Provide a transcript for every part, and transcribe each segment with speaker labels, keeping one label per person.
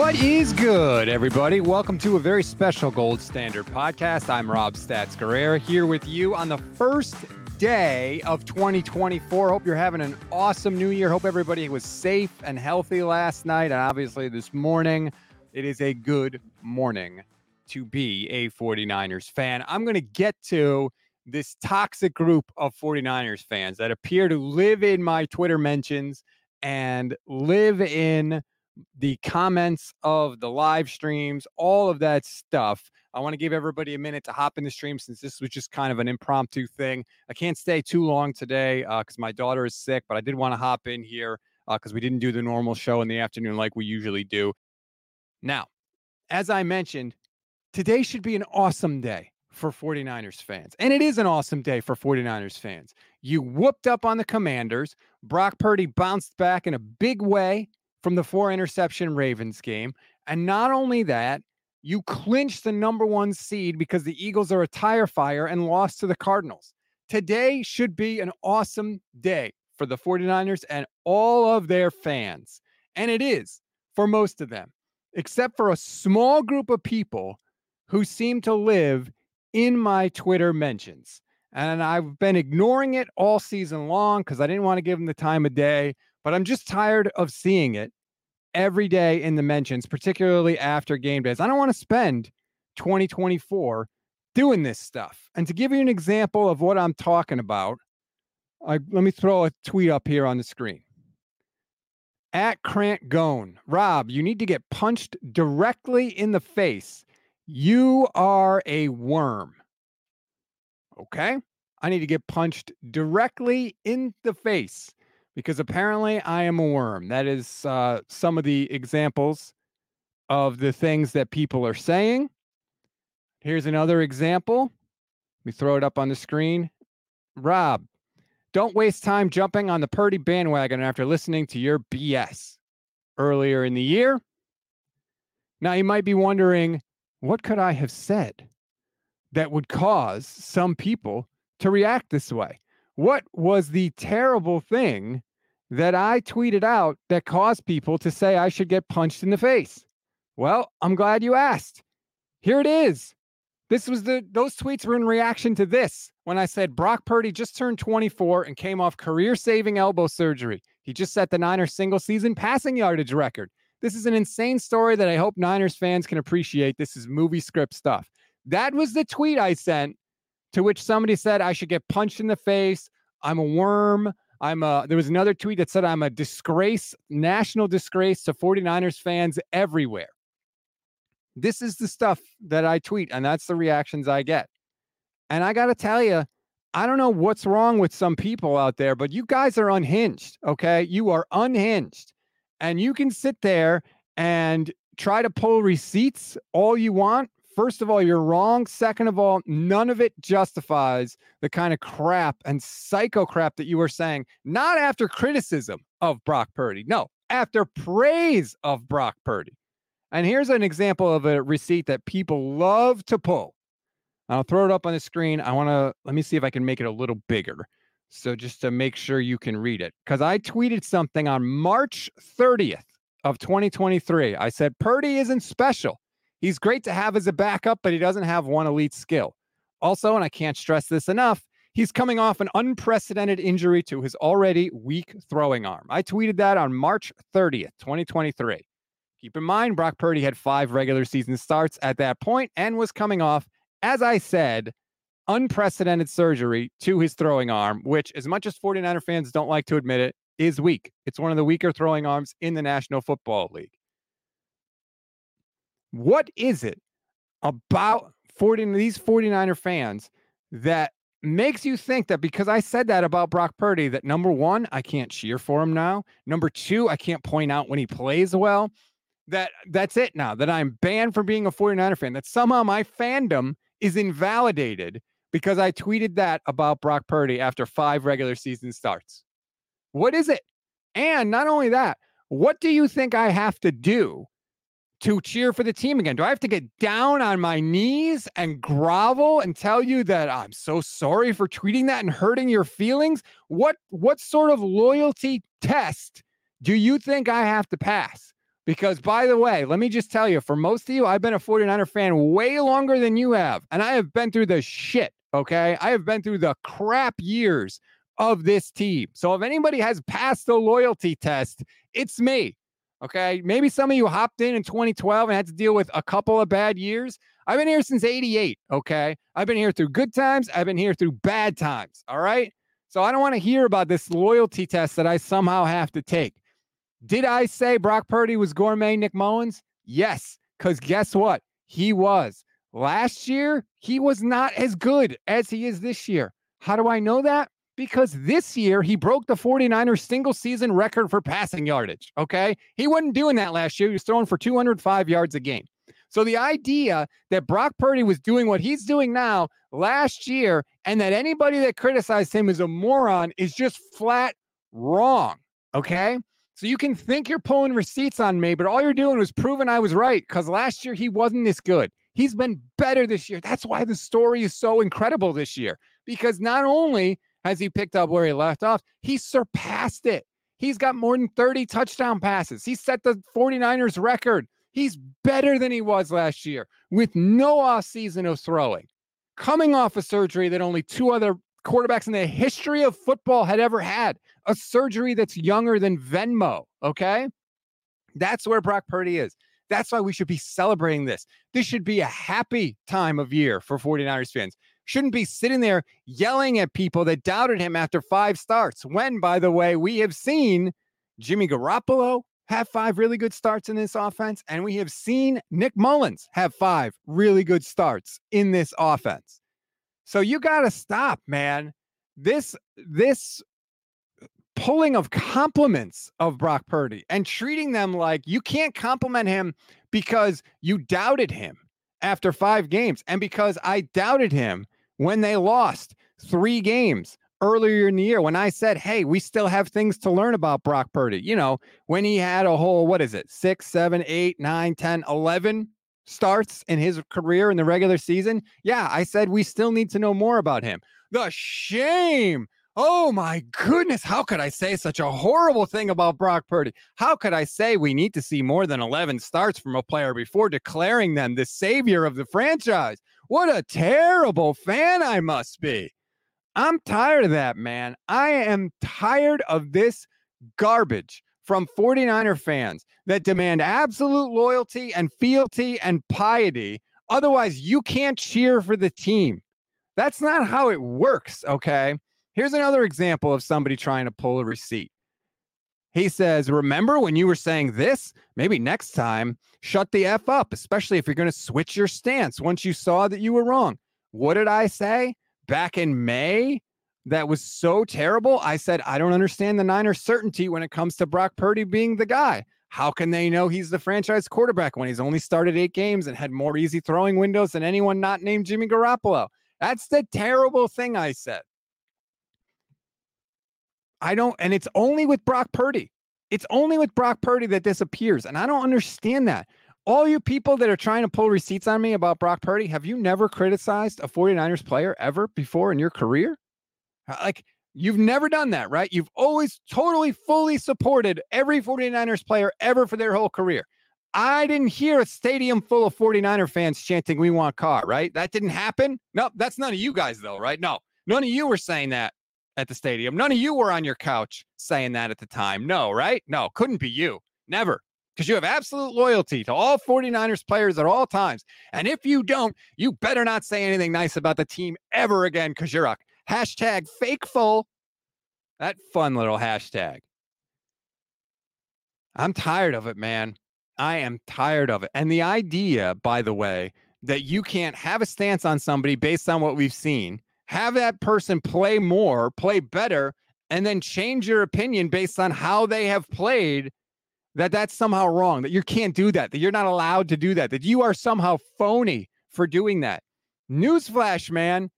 Speaker 1: What is good, everybody? Welcome to a very special Gold Standard podcast. I'm Rob Stats Guerrera here with you on the first day of 2024. Hope you're having an awesome new year. Hope everybody was safe and healthy last night and obviously this morning. It is a good morning to be a 49ers fan. I'm going to get to this toxic group of 49ers fans that appear to live in my Twitter mentions and live in the comments of the live streams, all of that stuff. I want to give everybody a minute to hop in the stream since this was just kind of an impromptu thing. I can't stay too long today because uh, my daughter is sick, but I did want to hop in here because uh, we didn't do the normal show in the afternoon like we usually do. Now, as I mentioned, today should be an awesome day for 49ers fans. And it is an awesome day for 49ers fans. You whooped up on the Commanders. Brock Purdy bounced back in a big way from the four interception Ravens game. And not only that, you clinched the number one seed because the Eagles are a tire fire and lost to the Cardinals. Today should be an awesome day for the 49ers and all of their fans. And it is for most of them, except for a small group of people who seem to live in my Twitter mentions. And I've been ignoring it all season long because I didn't want to give them the time of day but I'm just tired of seeing it every day in the mentions, particularly after game days. I don't want to spend 2024 doing this stuff. And to give you an example of what I'm talking about, I, let me throw a tweet up here on the screen. At Krant Gone, Rob, you need to get punched directly in the face. You are a worm. Okay. I need to get punched directly in the face because apparently I am a worm. That is uh, some of the examples of the things that people are saying. Here's another example. We throw it up on the screen. Rob, don't waste time jumping on the Purdy bandwagon after listening to your BS earlier in the year. Now, you might be wondering, what could I have said that would cause some people to react this way? What was the terrible thing that I tweeted out that caused people to say I should get punched in the face? Well, I'm glad you asked. Here it is. This was the those tweets were in reaction to this when I said Brock Purdy just turned 24 and came off career-saving elbow surgery. He just set the Niners single season passing yardage record. This is an insane story that I hope Niners fans can appreciate. This is movie script stuff. That was the tweet I sent to which somebody said I should get punched in the face. I'm a worm. I'm a there was another tweet that said I'm a disgrace, national disgrace to 49ers fans everywhere. This is the stuff that I tweet, and that's the reactions I get. And I got to tell you, I don't know what's wrong with some people out there, but you guys are unhinged. Okay. You are unhinged. And you can sit there and try to pull receipts all you want. First of all, you're wrong. Second of all, none of it justifies the kind of crap and psycho crap that you were saying, not after criticism of Brock Purdy. No, after praise of Brock Purdy. And here's an example of a receipt that people love to pull. I'll throw it up on the screen. I want to let me see if I can make it a little bigger. So just to make sure you can read it. Because I tweeted something on March 30th of 2023. I said, Purdy isn't special. He's great to have as a backup, but he doesn't have one elite skill. Also, and I can't stress this enough, he's coming off an unprecedented injury to his already weak throwing arm. I tweeted that on March 30th, 2023. Keep in mind, Brock Purdy had five regular season starts at that point and was coming off, as I said, unprecedented surgery to his throwing arm, which, as much as 49er fans don't like to admit it, is weak. It's one of the weaker throwing arms in the National Football League. What is it about 40, these 49er fans that makes you think that because I said that about Brock Purdy, that number one, I can't cheer for him now. Number two, I can't point out when he plays well that that's it now, that I'm banned from being a 49er fan, that somehow my fandom is invalidated because I tweeted that about Brock Purdy after five regular season starts. What is it? And not only that, what do you think I have to do to cheer for the team again? Do I have to get down on my knees and grovel and tell you that I'm so sorry for tweeting that and hurting your feelings? What what sort of loyalty test do you think I have to pass? Because, by the way, let me just tell you, for most of you, I've been a 49er fan way longer than you have. And I have been through the shit, okay? I have been through the crap years of this team. So if anybody has passed the loyalty test, it's me, okay? Maybe some of you hopped in in 2012 and had to deal with a couple of bad years. I've been here since 88, okay? I've been here through good times, I've been here through bad times, all right? So I don't want to hear about this loyalty test that I somehow have to take. Did I say Brock Purdy was gourmet Nick Mullens? Yes, because guess what? He was. Last year, he was not as good as he is this year. How do I know that? Because this year, he broke the 49ers single season record for passing yardage. Okay. He wasn't doing that last year. He was throwing for 205 yards a game. So the idea that Brock Purdy was doing what he's doing now last year and that anybody that criticized him is a moron is just flat wrong. Okay. So you can think you're pulling receipts on me, but all you're doing was proving I was right because last year he wasn't this good. He's been better this year. That's why the story is so incredible this year because not only has he picked up where he left off, he surpassed it. He's got more than 30 touchdown passes. He set the 49ers record. He's better than he was last year with no off season of throwing. Coming off a surgery that only two other quarterbacks in the history of football had ever had a surgery that's younger than Venmo. Okay. That's where Brock Purdy is. That's why we should be celebrating this. This should be a happy time of year for 49ers fans. Shouldn't be sitting there yelling at people that doubted him after five starts. When, by the way, we have seen Jimmy Garoppolo have five really good starts in this offense, and we have seen Nick Mullens have five really good starts in this offense. So you got to stop, man. This this pulling of compliments of Brock Purdy and treating them like you can't compliment him because you doubted him after 5 games and because I doubted him when they lost 3 games earlier in the year when I said, "Hey, we still have things to learn about Brock Purdy." You know, when he had a whole what is it? 6, 7, 8, 9, 10, 11 starts in his career in the regular season, yeah, I said we still need to know more about him. The shame. Oh my goodness. How could I say such a horrible thing about Brock Purdy? How could I say we need to see more than 11 starts from a player before declaring them the savior of the franchise? What a terrible fan I must be. I'm tired of that, man. I am tired of this garbage from 49er fans that demand absolute loyalty and fealty and piety. Otherwise, you can't cheer for the team. That's not how it works, okay? Here's another example of somebody trying to pull a receipt. He says, Remember when you were saying this? Maybe next time, shut the F up, especially if you're going to switch your stance once you saw that you were wrong. What did I say back in May? That was so terrible. I said, I don't understand the Niners' certainty when it comes to Brock Purdy being the guy. How can they know he's the franchise quarterback when he's only started eight games and had more easy throwing windows than anyone not named Jimmy Garoppolo? That's the terrible thing I said. I don't, and it's only with Brock Purdy. It's only with Brock Purdy that this appears. And I don't understand that. All you people that are trying to pull receipts on me about Brock Purdy, have you never criticized a 49ers player ever before in your career? Uh, like, you've never done that, right? You've always totally, fully supported every 49ers player ever for their whole career. I didn't hear a stadium full of 49er fans chanting, We want Carr, right? That didn't happen. No, that's none of you guys, though, right? No, none of you were saying that at the stadium. None of you were on your couch saying that at the time. No, right? No, couldn't be you. Never. Because you have absolute loyalty to all 49ers players at all times. And if you don't, you better not say anything nice about the team ever again because you're a hashtag fakeful. That fun little hashtag. I'm tired of it, man. I am tired of it. And the idea, by the way, that you can't have a stance on somebody based on what we've seen have that person play more, play better, and then change your opinion based on how they have played, that that's somehow wrong, that you can't do that, that you're not allowed to do that, that you are somehow phony for doing that. Newsflash, man,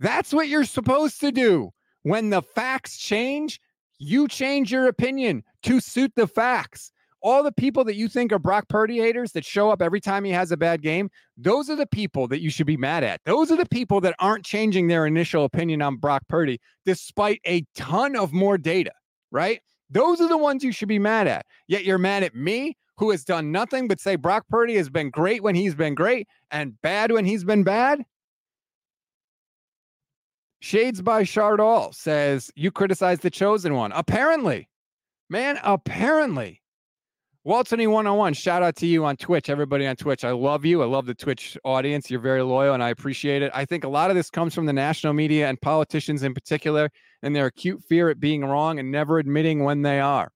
Speaker 1: that's what you're supposed to do. When the facts change, you change your opinion to suit the facts all the people that you think are Brock Purdy haters that show up every time he has a bad game, those are the people that you should be mad at. Those are the people that aren't changing their initial opinion on Brock Purdy despite a ton of more data, right? Those are the ones you should be mad at. Yet you're mad at me, who has done nothing but say Brock Purdy has been great when he's been great and bad when he's been bad. Shades by Shardall says, You criticize the chosen one. Apparently, man, apparently Waltony 101, shout out to you on Twitch, everybody on Twitch. I love you. I love the Twitch audience. You're very loyal and I appreciate it. I think a lot of this comes from the national media and politicians in particular and their acute fear at being wrong and never admitting when they are.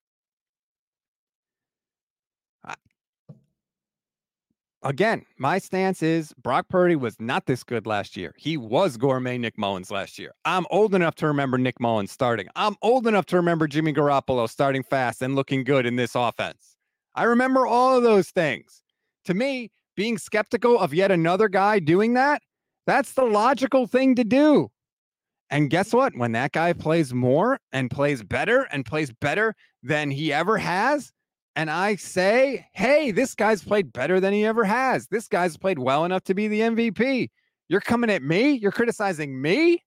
Speaker 1: Again, my stance is Brock Purdy was not this good last year. He was gourmet Nick Mullens last year. I'm old enough to remember Nick Mullens starting. I'm old enough to remember Jimmy Garoppolo starting fast and looking good in this offense. I remember all of those things. To me, being skeptical of yet another guy doing that, that's the logical thing to do. And guess what? When that guy plays more and plays better and plays better than he ever has, and I say, hey, this guy's played better than he ever has. This guy's played well enough to be the MVP. You're coming at me? You're criticizing me?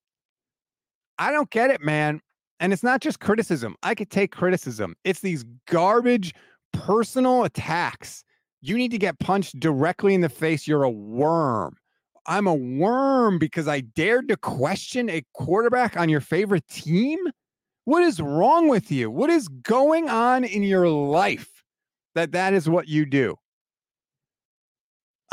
Speaker 1: I don't get it, man. And it's not just criticism. I could take criticism. It's these garbage personal attacks. You need to get punched directly in the face. You're a worm. I'm a worm because I dared to question a quarterback on your favorite team. What is wrong with you? What is going on in your life that that is what you do?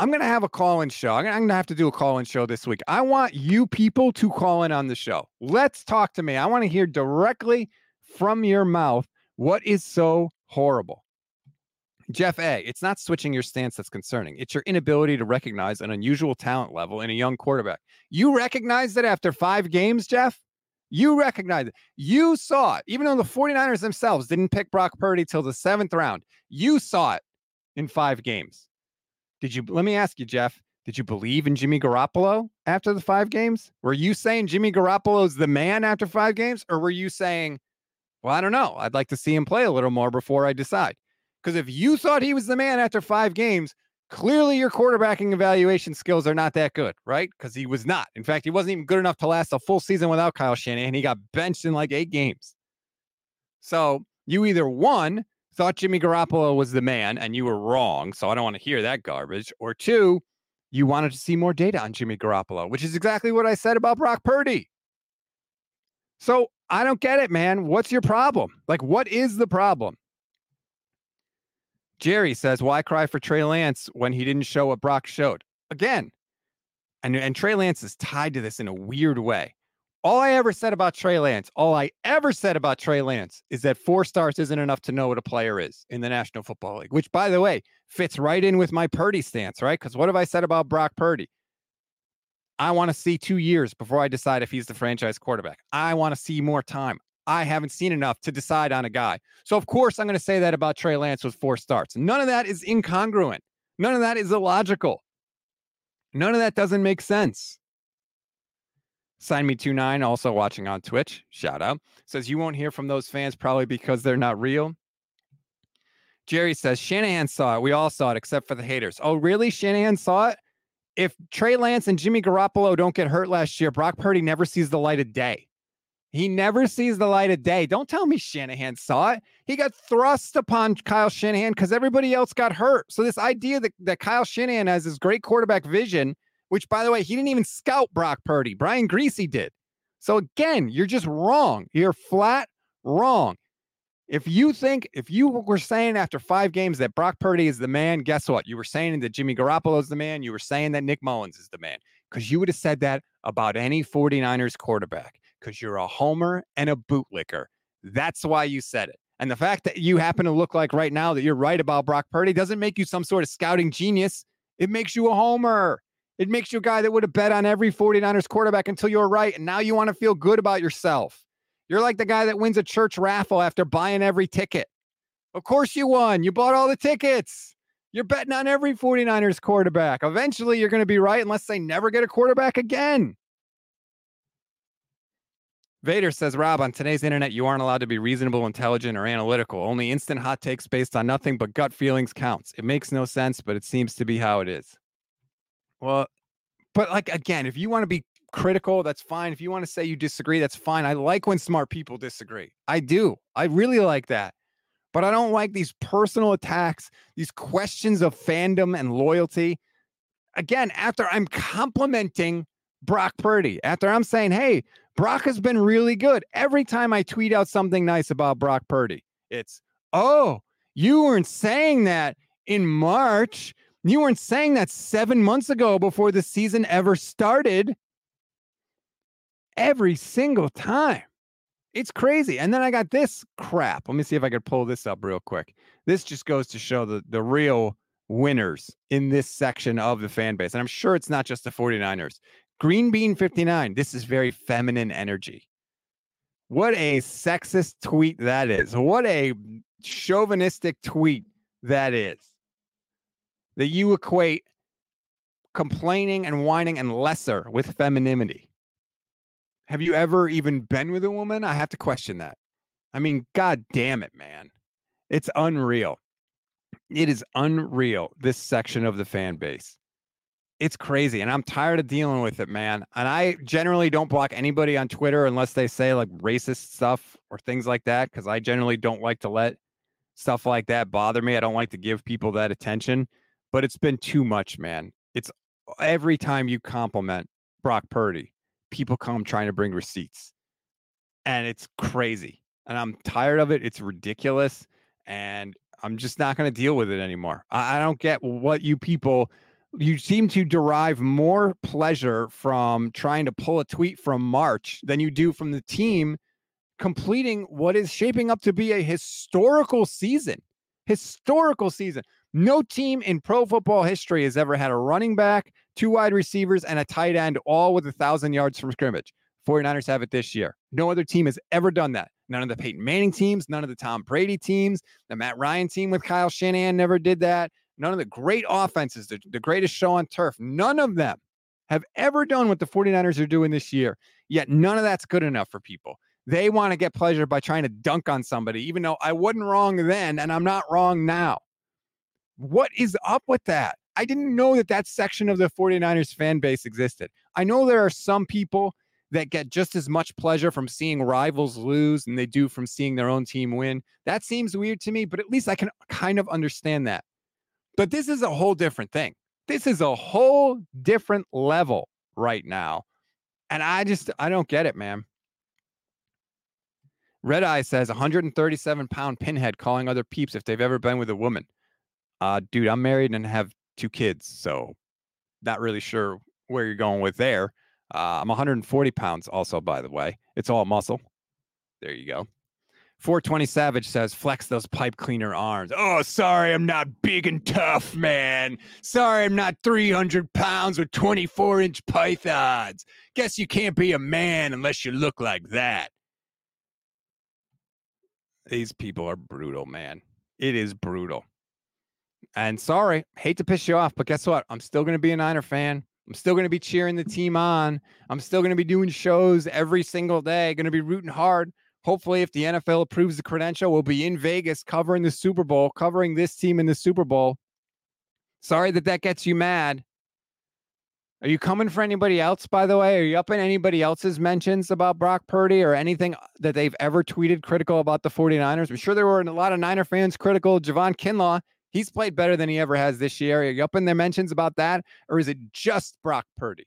Speaker 1: I'm going to have a call in show. I'm going to have to do a call in show this week. I want you people to call in on the show. Let's talk to me. I want to hear directly from your mouth what is so horrible. Jeff A., it's not switching your stance that's concerning. It's your inability to recognize an unusual talent level in a young quarterback. You recognize it after five games, Jeff? You recognize it. You saw it, even though the 49ers themselves didn't pick Brock Purdy till the seventh round. You saw it in five games. Did you? Let me ask you, Jeff. Did you believe in Jimmy Garoppolo after the five games? Were you saying Jimmy Garoppolo's the man after five games? Or were you saying, well, I don't know. I'd like to see him play a little more before I decide? Because if you thought he was the man after five games, clearly your quarterbacking evaluation skills are not that good, right? Because he was not. In fact, he wasn't even good enough to last a full season without Kyle Shanahan. And he got benched in like eight games. So you either one thought Jimmy Garoppolo was the man and you were wrong. So I don't want to hear that garbage. Or two, you wanted to see more data on Jimmy Garoppolo, which is exactly what I said about Brock Purdy. So I don't get it, man. What's your problem? Like, what is the problem? Jerry says, Why cry for Trey Lance when he didn't show what Brock showed? Again, and, and Trey Lance is tied to this in a weird way. All I ever said about Trey Lance, all I ever said about Trey Lance is that four stars isn't enough to know what a player is in the National Football League, which, by the way, fits right in with my Purdy stance, right? Because what have I said about Brock Purdy? I want to see two years before I decide if he's the franchise quarterback. I want to see more time. I haven't seen enough to decide on a guy. So, of course, I'm going to say that about Trey Lance with four starts. None of that is incongruent. None of that is illogical. None of that doesn't make sense. Sign me 29, also watching on Twitch. Shout out. Says you won't hear from those fans probably because they're not real. Jerry says Shanahan saw it. We all saw it except for the haters. Oh, really? Shanahan saw it? If Trey Lance and Jimmy Garoppolo don't get hurt last year, Brock Purdy never sees the light of day. He never sees the light of day. Don't tell me Shanahan saw it. He got thrust upon Kyle Shanahan because everybody else got hurt. So this idea that, that Kyle Shanahan has this great quarterback vision, which by the way, he didn't even scout Brock Purdy. Brian Griese did. So again, you're just wrong. You're flat wrong. If you think, if you were saying after five games that Brock Purdy is the man, guess what? You were saying that Jimmy Garoppolo is the man. You were saying that Nick Mullens is the man because you would have said that about any 49ers quarterback because you're a homer and a bootlicker. That's why you said it. And the fact that you happen to look like right now that you're right about Brock Purdy doesn't make you some sort of scouting genius. It makes you a homer. It makes you a guy that would have bet on every 49ers quarterback until you were right. And now you want to feel good about yourself. You're like the guy that wins a church raffle after buying every ticket. Of course you won. You bought all the tickets. You're betting on every 49ers quarterback. Eventually you're going to be right unless they never get a quarterback again. Vader says, Rob, on today's internet, you aren't allowed to be reasonable, intelligent, or analytical. Only instant hot takes based on nothing but gut feelings counts. It makes no sense, but it seems to be how it is. Well, but like again, if you want to be critical, that's fine. If you want to say you disagree, that's fine. I like when smart people disagree. I do. I really like that. But I don't like these personal attacks, these questions of fandom and loyalty. Again, after I'm complimenting Brock Purdy, after I'm saying, hey, Brock has been really good. Every time I tweet out something nice about Brock Purdy, it's, oh, you weren't saying that in March. You weren't saying that seven months ago before the season ever started. Every single time. It's crazy. And then I got this crap. Let me see if I could pull this up real quick. This just goes to show the, the real winners in this section of the fan base. And I'm sure it's not just the 49ers. Green Bean 59. This is very feminine energy. What a sexist tweet that is. What a chauvinistic tweet that is. That you equate complaining and whining and lesser with femininity. Have you ever even been with a woman? I have to question that. I mean, god damn it, man. It's unreal. It is unreal, this section of the fan base it's crazy and i'm tired of dealing with it man and i generally don't block anybody on twitter unless they say like racist stuff or things like that because i generally don't like to let stuff like that bother me i don't like to give people that attention but it's been too much man. It's every time you compliment brock purdy people come trying to bring receipts and it's crazy and i'm tired of it it's ridiculous and i'm just not going to deal with it anymore. I, I don't get what you people you seem to derive more pleasure from trying to pull a tweet from March than you do from the team completing what is shaping up to be a historical season. Historical season. No team in pro football history has ever had a running back, two wide receivers, and a tight end, all with a thousand yards from scrimmage. 49ers have it this year. No other team has ever done that. None of the Peyton Manning teams, none of the Tom Brady teams, the Matt Ryan team with Kyle Shanahan never did that. None of the great offenses, the, the greatest show on turf, none of them have ever done what the 49ers are doing this year. Yet none of that's good enough for people. They want to get pleasure by trying to dunk on somebody, even though I wasn't wrong then and I'm not wrong now. What is up with that? I didn't know that that section of the 49ers fan base existed. I know there are some people that get just as much pleasure from seeing rivals lose and they do from seeing their own team win. That seems weird to me, but at least I can kind of understand that. But this is a whole different thing. This is a whole different level right now. And I just, I don't get it, man. Red Eye says 137 pound pinhead calling other peeps if they've ever been with a woman. Uh, dude, I'm married and have two kids, so not really sure where you're going with there. Uh, I'm 140 pounds, also, by the way. It's all muscle. There you go. 420 Savage says, flex those pipe cleaner arms. Oh, sorry, I'm not big and tough, man. Sorry, I'm not 300 pounds with 24 inch pythons. Guess you can't be a man unless you look like that. These people are brutal, man. It is brutal. And sorry, hate to piss you off, but guess what? I'm still going to be a Niner fan. I'm still going to be cheering the team on. I'm still going to be doing shows every single day, going to be rooting hard. Hopefully, if the NFL approves the credential, we'll be in Vegas covering the Super Bowl, covering this team in the Super Bowl. Sorry that that gets you mad. Are you coming for anybody else, by the way? Are you up in anybody else's mentions about Brock Purdy or anything that they've ever tweeted critical about the 49ers? I'm sure there were a lot of Niner fans critical. Javon Kinlaw, he's played better than he ever has this year. Are you up in their mentions about that? Or is it just Brock Purdy?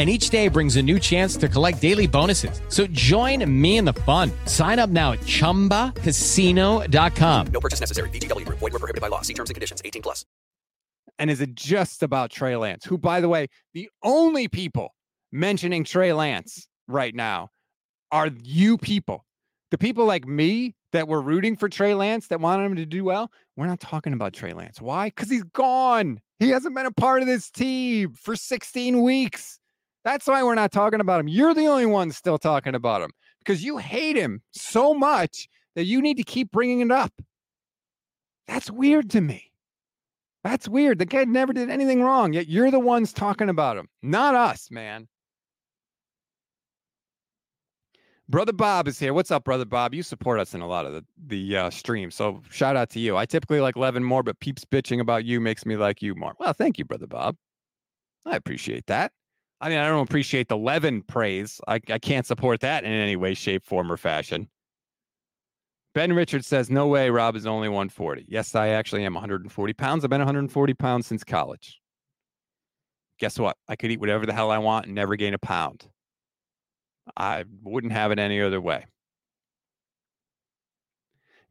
Speaker 2: And each day brings a new chance to collect daily bonuses. So join me in the fun. Sign up now at chumbacasino.com.
Speaker 3: No purchase necessary. VGW Group. Void were prohibited by law. See terms and conditions. 18 plus.
Speaker 1: And is it just about Trey Lance? Who, by the way, the only people mentioning Trey Lance right now are you people. The people like me that were rooting for Trey Lance that wanted him to do well. We're not talking about Trey Lance. Why? Because he's gone. He hasn't been a part of this team for 16 weeks. That's why we're not talking about him. You're the only one still talking about him because you hate him so much that you need to keep bringing it up. That's weird to me. That's weird. The kid never did anything wrong, yet you're the ones talking about him, not us, man. Brother Bob is here. What's up, Brother Bob? You support us in a lot of the, the uh, streams. So shout out to you. I typically like Levin more, but peeps bitching about you makes me like you more. Well, thank you, Brother Bob. I appreciate that. I mean, I don't appreciate the Levin praise. I, I can't support that in any way, shape, form, or fashion. Ben Richards says, No way, Rob is only 140. Yes, I actually am 140 pounds. I've been 140 pounds since college. Guess what? I could eat whatever the hell I want and never gain a pound. I wouldn't have it any other way.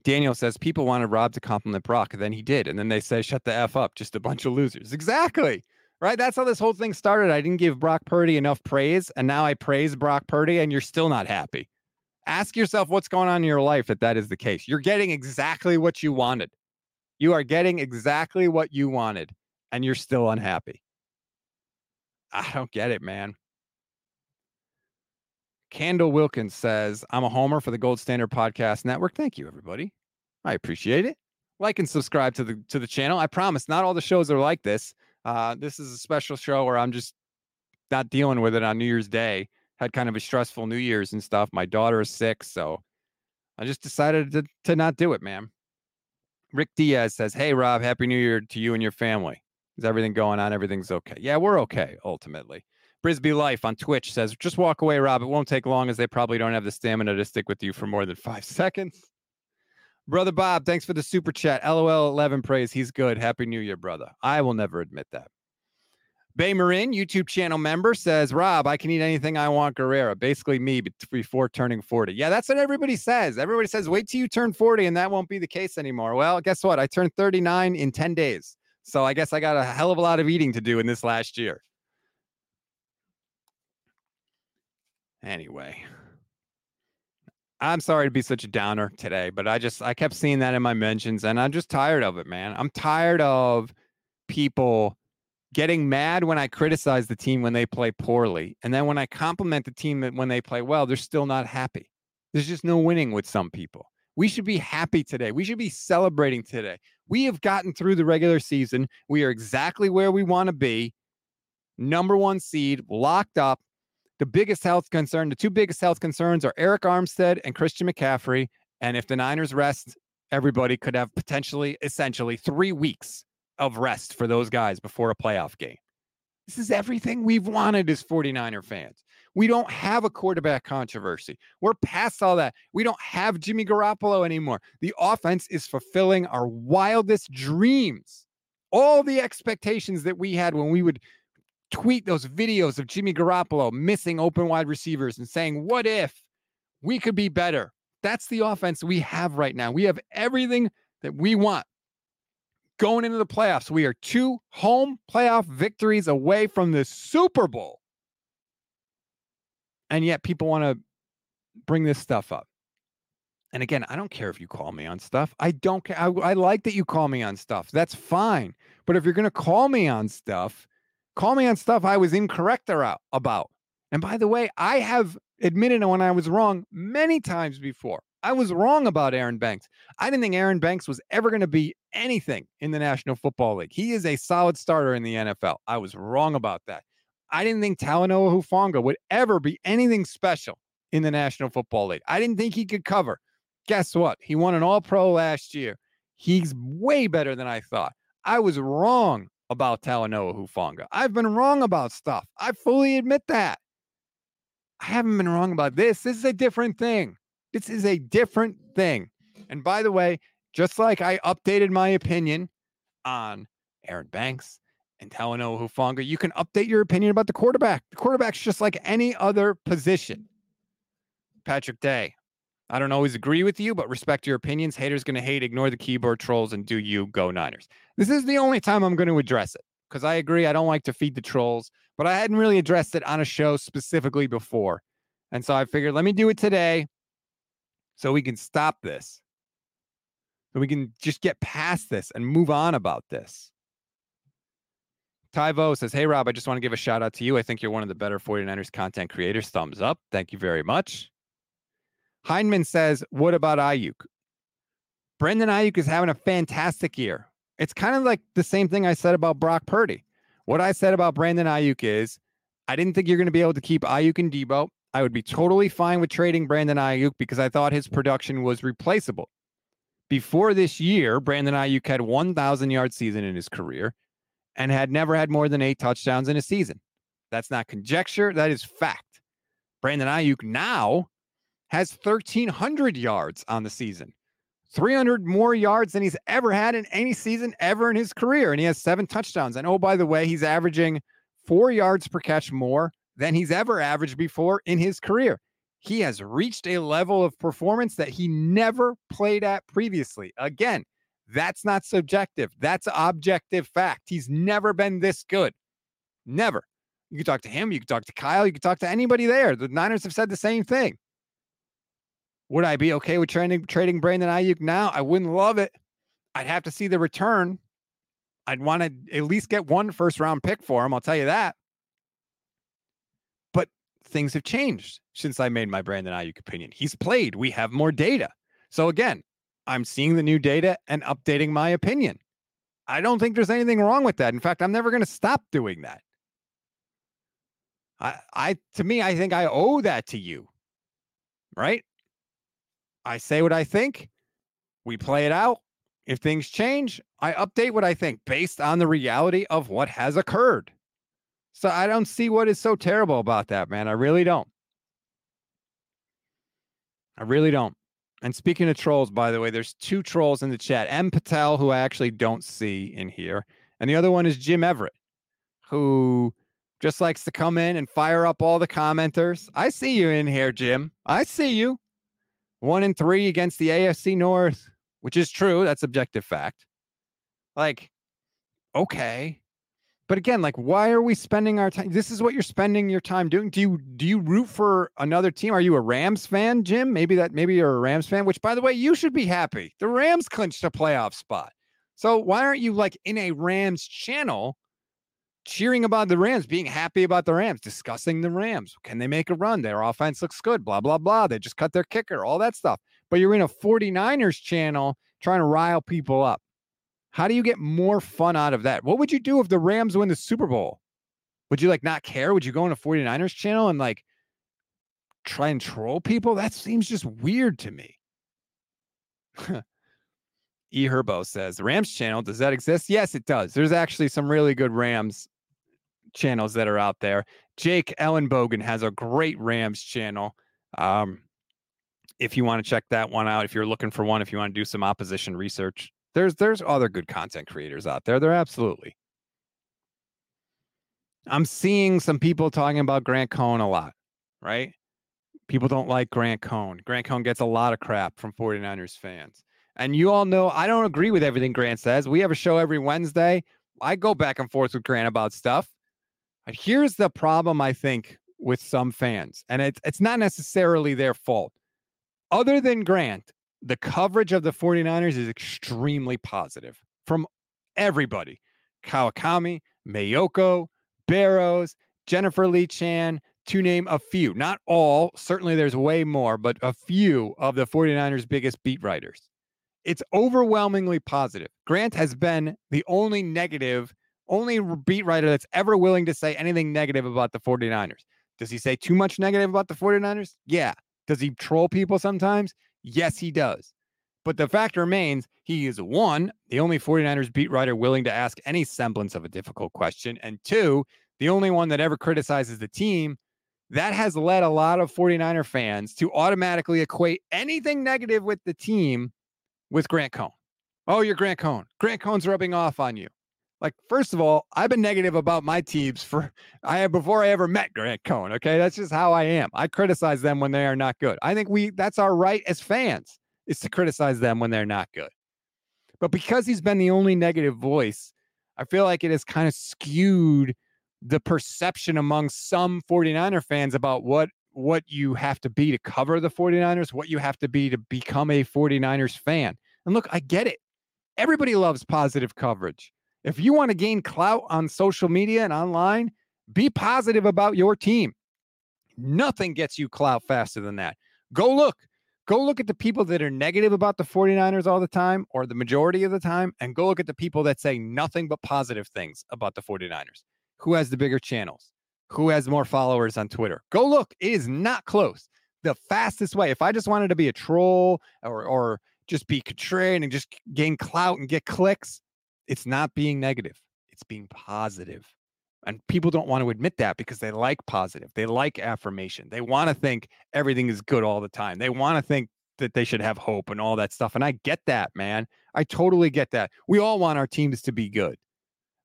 Speaker 1: Daniel says people wanted Rob to compliment Brock, and then he did. And then they say, shut the F up, just a bunch of losers. Exactly. Right. That's how this whole thing started. I didn't give Brock Purdy enough praise, and now I praise Brock Purdy, and you're still not happy. Ask yourself what's going on in your life if that is the case. You're getting exactly what you wanted. You are getting exactly what you wanted, and you're still unhappy. I don't get it, man. Candle Wilkins says, I'm a homer for the Gold Standard Podcast Network. Thank you, everybody. I appreciate it. Like and subscribe to the to the channel. I promise not all the shows are like this. Uh, this is a special show where I'm just not dealing with it on New Year's Day. Had kind of a stressful New Year's and stuff. My daughter is sick, so I just decided to to not do it, man. Rick Diaz says, "Hey Rob, happy New Year to you and your family. Is everything going on? Everything's okay? Yeah, we're okay ultimately." Brisby Life on Twitch says, just walk away, Rob. It won't take long as they probably don't have the stamina to stick with you for more than five seconds. Brother Bob, thanks for the super chat. LOL Levin praise. He's good. Happy New Year, brother. I will never admit that. Bay Marin, YouTube channel member, says, Rob, I can eat anything I want, Guerrera. Basically, me before turning 40. Yeah, that's what everybody says. Everybody says, wait till you turn 40 and that won't be the case anymore. Well, guess what? I turned 39 in 10 days. So I guess I got a hell of a lot of eating to do in this last year. Anyway, I'm sorry to be such a downer today, but I just I kept seeing that in my mentions and I'm just tired of it, man. I'm tired of people getting mad when I criticize the team when they play poorly. And then when I compliment the team when they play well, they're still not happy. There's just no winning with some people. We should be happy today. We should be celebrating today. We have gotten through the regular season. We are exactly where we want to be. Number one seed, locked up. The biggest health concern, the two biggest health concerns are Arik Armstead and Christian McCaffrey. And if the Niners rest, everybody could have potentially, essentially, three weeks of rest for those guys before a playoff game. This is everything we've wanted as 49er fans. We don't have a quarterback controversy. We're past all that. We don't have Jimmy Garoppolo anymore. The offense is fulfilling our wildest dreams. All the expectations that we had when we would tweet those videos of Jimmy Garoppolo missing open wide receivers and saying, What if we could be better? That's the offense we have right now. We have everything that we want going into the playoffs. We are two home playoff victories away from the Super Bowl. And yet people want to bring this stuff up. And again, I don't care if you call me on stuff. I don't care. I, I like that you call me on stuff. That's fine. But if you're going to call me on stuff, call me on stuff I was incorrect about. And by the way, I have admitted when I was wrong many times before. I was wrong about Aaron Banks. I didn't think Aaron Banks was ever going to be anything in the National Football League. He is a solid starter in the NFL. I was wrong about that. I didn't think Talanoa Hufanga would ever be anything special in the National Football League. I didn't think he could cover. Guess what? He won an All Pro last year. He's way better than I thought. I was wrong about Talanoa Hufanga. I've been wrong about stuff. I fully admit that. I haven't been wrong about this. This is a different thing. This is a different thing. And by the way, just like I updated my opinion on Aaron Banks and Talanoa Hufanga, you can update your opinion about the quarterback. The quarterback's just like any other position. Patrick Day, I don't always agree with you, but respect your opinions. Haters going to hate, ignore the keyboard trolls, and do you go Niners. This is the only time I'm going to address it because I agree. I don't like to feed the trolls, but I hadn't really addressed it on a show specifically before. And so I figured, let me do it today so we can stop this. So we can just get past this and move on about this. Tyvo says, Hey, Rob, I just want to give a shout out to you. I think you're one of the better 49ers content creators. Thumbs up. Thank you very much. Heinman says, What about Aiyuk? Brandon Aiyuk is having a fantastic year. It's kind of like the same thing I said about Brock Purdy. What I said about Brandon Aiyuk is I didn't think you're going to be able to keep Aiyuk and Deebo. I would be totally fine with trading Brandon Aiyuk because I thought his production was replaceable. Before this year, Brandon Aiyuk had 1,000 yard season in his career and had never had more than eight touchdowns in a season. That's not conjecture, that is fact. Brandon Aiyuk now has 1,300 yards on the season, 300 more yards than he's ever had in any season ever in his career. And he has seven touchdowns. And oh, by the way, he's averaging four yards per catch more than he's ever averaged before in his career. He has reached a level of performance that he never played at previously. Again, that's not subjective. That's objective fact. He's never been this good. Never. You can talk to him. You can talk to Kyle. You can talk to anybody there. The Niners have said the same thing. Would I be okay with trading trading Brandon Aiyuk now? I wouldn't love it. I'd have to see the return. I'd want to at least get one first round pick for him. I'll tell you that But things have changed since I made my Brandon Aiyuk opinion. He's played. We have more data. So again, I'm seeing the new data and updating my opinion. I don't think there's anything wrong with that. In fact, I'm never going to stop doing that. I, I, to me, I think I owe that to you. Right? I say what I think. We play it out. If things change, I update what I think based on the reality of what has occurred. So I don't see what is so terrible about that, man. I really don't. I really don't. And speaking of trolls, by the way, there's two trolls in the chat. M. Patel, who I actually don't see in here, and the other one is Jim Everett, who just likes to come in and fire up all the commenters. I see you in here, Jim. I see you. One and three against the AFC North, which is true. That's objective fact. Like, okay. But again, like, why are we spending our time? This is what you're spending your time doing. Do you do you root for another team? Are you a Rams fan, Jim? Maybe that maybe you're a Rams fan. Which, by the way, you should be happy. The Rams clinched a playoff spot. So why aren't you like in a Rams channel, cheering about the Rams, being happy about the Rams, discussing the Rams. Can they make a run? Their offense looks good, blah, blah, blah. They just cut their kicker, all that stuff. But you're in a 49ers channel trying to rile people up. How do you get more fun out of that? What would you do if the Rams win the Super Bowl? Would you like not care? Would you go on a 49ers channel and like try and troll people? That seems just weird to me. E Herbo says, Rams channel, does that exist? Yes, it does. There's actually some really good Rams channels that are out there. Jake Ellenbogen has a great Rams channel. Um, if you want to check that one out, if you're looking for one, if you want to do some opposition research, there's there's other good content creators out there. There absolutely. I'm seeing some people talking about Grant Cohn a lot, right? People don't like Grant Cohn. Grant Cohn gets a lot of crap from 49ers fans. And you all know I don't agree with everything Grant says. We have a show every Wednesday. I go back and forth with Grant about stuff. But here's the problem I think with some fans, and it's it's not necessarily their fault. Other than Grant, the coverage of the 49ers is extremely positive from everybody. Kawakami, Maiocco, Barrows, Jennifer Lee Chan, to name a few. Not all, certainly there's way more, but a few of the 49ers' biggest beat writers. It's overwhelmingly positive. Grant has been the only negative, only beat writer that's ever willing to say anything negative about the 49ers. Does he say too much negative about the 49ers? Yeah. Does he troll people sometimes? Yes, he does. But the fact remains, he is one, the only 49ers beat writer willing to ask any semblance of a difficult question. And two, the only one that ever criticizes the team. That has led a lot of 49er fans to automatically equate anything negative with the team with Grant Cohn. Oh, you're Grant Cohn. Grant Cohn's rubbing off on you. Like, first of all, I've been negative about my teams for I have before I ever met Grant Cohn. Okay. That's just how I am. I criticize them when they are not good. I think we that's our right as fans is to criticize them when they're not good. But because he's been the only negative voice, I feel like it has kind of skewed the perception among some 49er fans about what what you have to be to cover the 49ers, what you have to be to become a 49ers fan. And look, I get it. Everybody loves positive coverage. If you want to gain clout on social media and online, be positive about your team. Nothing gets you clout faster than that. Go look. Go look at the people that are negative about the 49ers all the time or the majority of the time, and go look at the people that say nothing but positive things about the 49ers who has the bigger channels, who has more followers on Twitter. Go look. It is not close. The fastest way, if I just wanted to be a troll or, or just be contrarian and just gain clout and get clicks, it's not being negative. It's being positive. And people don't want to admit that because they like positive. They like affirmation. They want to think everything is good all the time. They want to think that they should have hope and all that stuff. And I get that, man. I totally get that. We all want our teams to be good,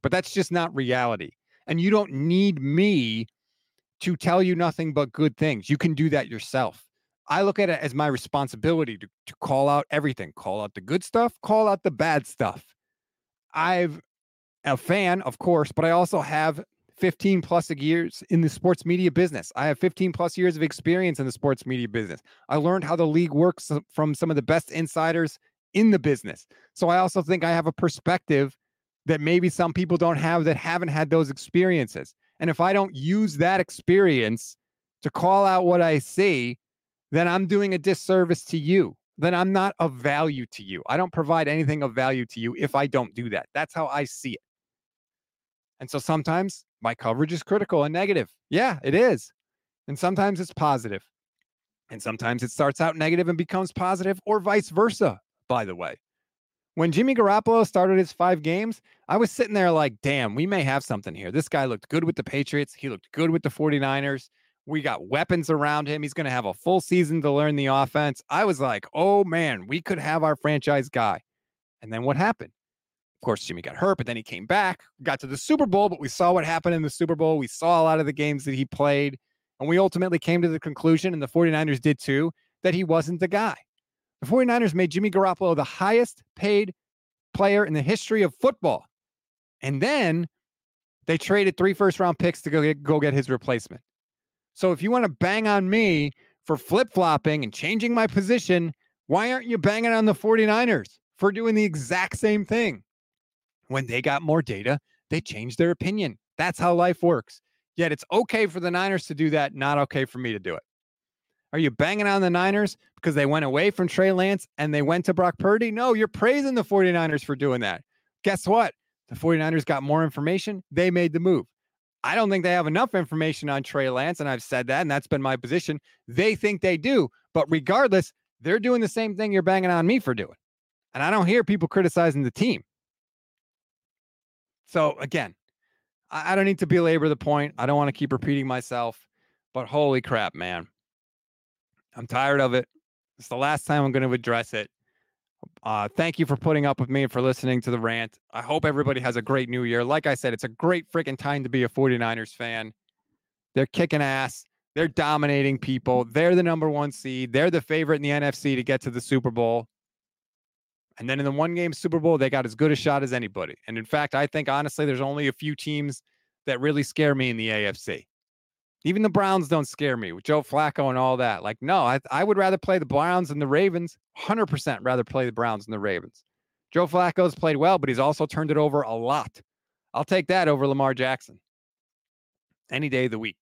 Speaker 1: but that's just not reality. And you don't need me to tell you nothing but good things. You can do that yourself. I look at it as my responsibility to, to call out everything, call out the good stuff, call out the bad stuff. I've a fan, of course, but I also have 15 plus years in the sports media business. I have 15 plus years of experience in the sports media business. I learned how the league works uh, from some of the best insiders in the business. So I also think I have a perspective that maybe some people don't have that haven't had those experiences. And if I don't use that experience to call out what I see, then I'm doing a disservice to you. Then I'm not of value to you. I don't provide anything of value to you if I don't do that. That's how I see it. And so sometimes my coverage is critical and negative. Yeah, it is. And sometimes it's positive. And sometimes it starts out negative and becomes positive, or vice versa, by the way. When Jimmy Garoppolo started his five games, I was sitting there like, damn, we may have something here. This guy looked good with the Patriots. He looked good with the 49ers. We got weapons around him. He's going to have a full season to learn the offense. I was like, oh man, we could have our franchise guy. And then what happened? Of course, Jimmy got hurt, but then he came back, got to the Super Bowl, but we saw what happened in the Super Bowl. We saw a lot of the games that he played. And we ultimately came to the conclusion, and the 49ers did too, that he wasn't the guy. The 49ers made Jimmy Garoppolo the highest paid player in the history of football. And then they traded three first round picks to go get, go get his replacement. So if you want to bang on me for flip flopping and changing my position, why aren't you banging on the 49ers for doing the exact same thing? When they got more data, they changed their opinion. That's how life works. Yet it's okay for the Niners to do that, not okay for me to do it. Are you banging on the Niners because they went away from Trey Lance and they went to Brock Purdy? No, you're praising the 49ers for doing that. Guess what? The 49ers got more information. They made the move. I don't think they have enough information on Trey Lance, and I've said that, and that's been my position. They think they do, but regardless, they're doing the same thing you're banging on me for doing. And I don't hear people criticizing the team. So again, I, don't need to belabor the point. I don't want to keep repeating myself, but holy crap, man. I'm tired of it. It's the last time I'm going to address it. Uh, thank you for putting up with me and for listening to the rant. I hope everybody has a great new year. Like I said, it's a great freaking time to be a 49ers fan. They're kicking ass. They're dominating people. They're the number one seed. They're the favorite in the NFC to get to the Super Bowl. And then in the one game Super Bowl, they got as good a shot as anybody. And in fact, I think honestly, there's only a few teams that really scare me in the AFC. Even the Browns don't scare me with Joe Flacco and all that. Like, no, I, I would rather play the Browns and the Ravens. 100% rather play the Browns and the Ravens. Joe Flacco's played well, but he's also turned it over a lot. I'll take that over Lamar Jackson any day of the week.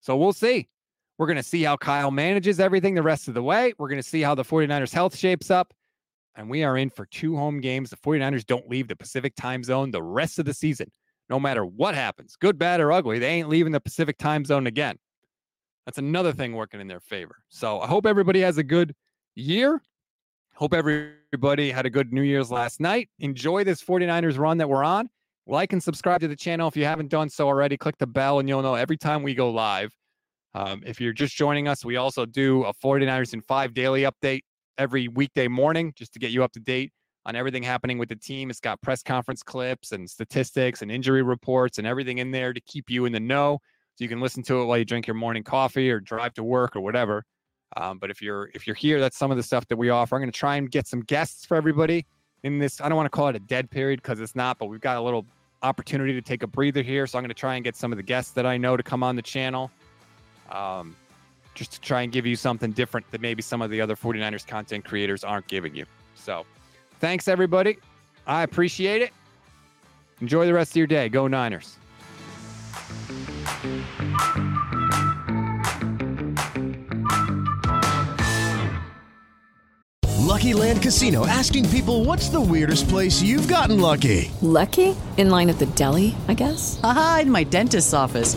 Speaker 1: So we'll see. We're going to see how Kyle manages everything the rest of the way. We're going to see how the 49ers health shapes up. And we are in for two home games. The 49ers don't leave the Pacific time zone the rest of the season no matter what happens, good, bad, or ugly. They ain't leaving the Pacific time zone again. That's another thing working in their favor. So I hope everybody has a good year. Hope everybody had a good New Year's last night. Enjoy this 49ers run that we're on. Like and subscribe to the channel if you haven't done so already. Click the bell and you'll know every time we go live. Um, if you're just joining us, we also do a 49ers in 5 daily update every weekday morning just to get you up to date on everything happening with the team. It's got press conference clips and statistics and injury reports and everything in there to keep you in the know. So you can listen to it while you drink your morning coffee or drive to work or whatever. Um, but if you're if you're here, that's some of the stuff that we offer. I'm going to try and get some guests for everybody in this. I don't want to call it a dead period because it's not, but we've got a little opportunity to take a breather here. So I'm going to try and get some of the guests that I know to come on the channel. Um, just to try and give you something different that maybe some of the other 49ers content creators aren't giving you. So Thanks, everybody. I appreciate it. Enjoy the rest of your day. Go Niners.
Speaker 4: Lucky Land Casino asking people what's the weirdest place you've gotten lucky?
Speaker 5: Lucky? In line at the deli, I guess?
Speaker 6: Aha, in my dentist's office.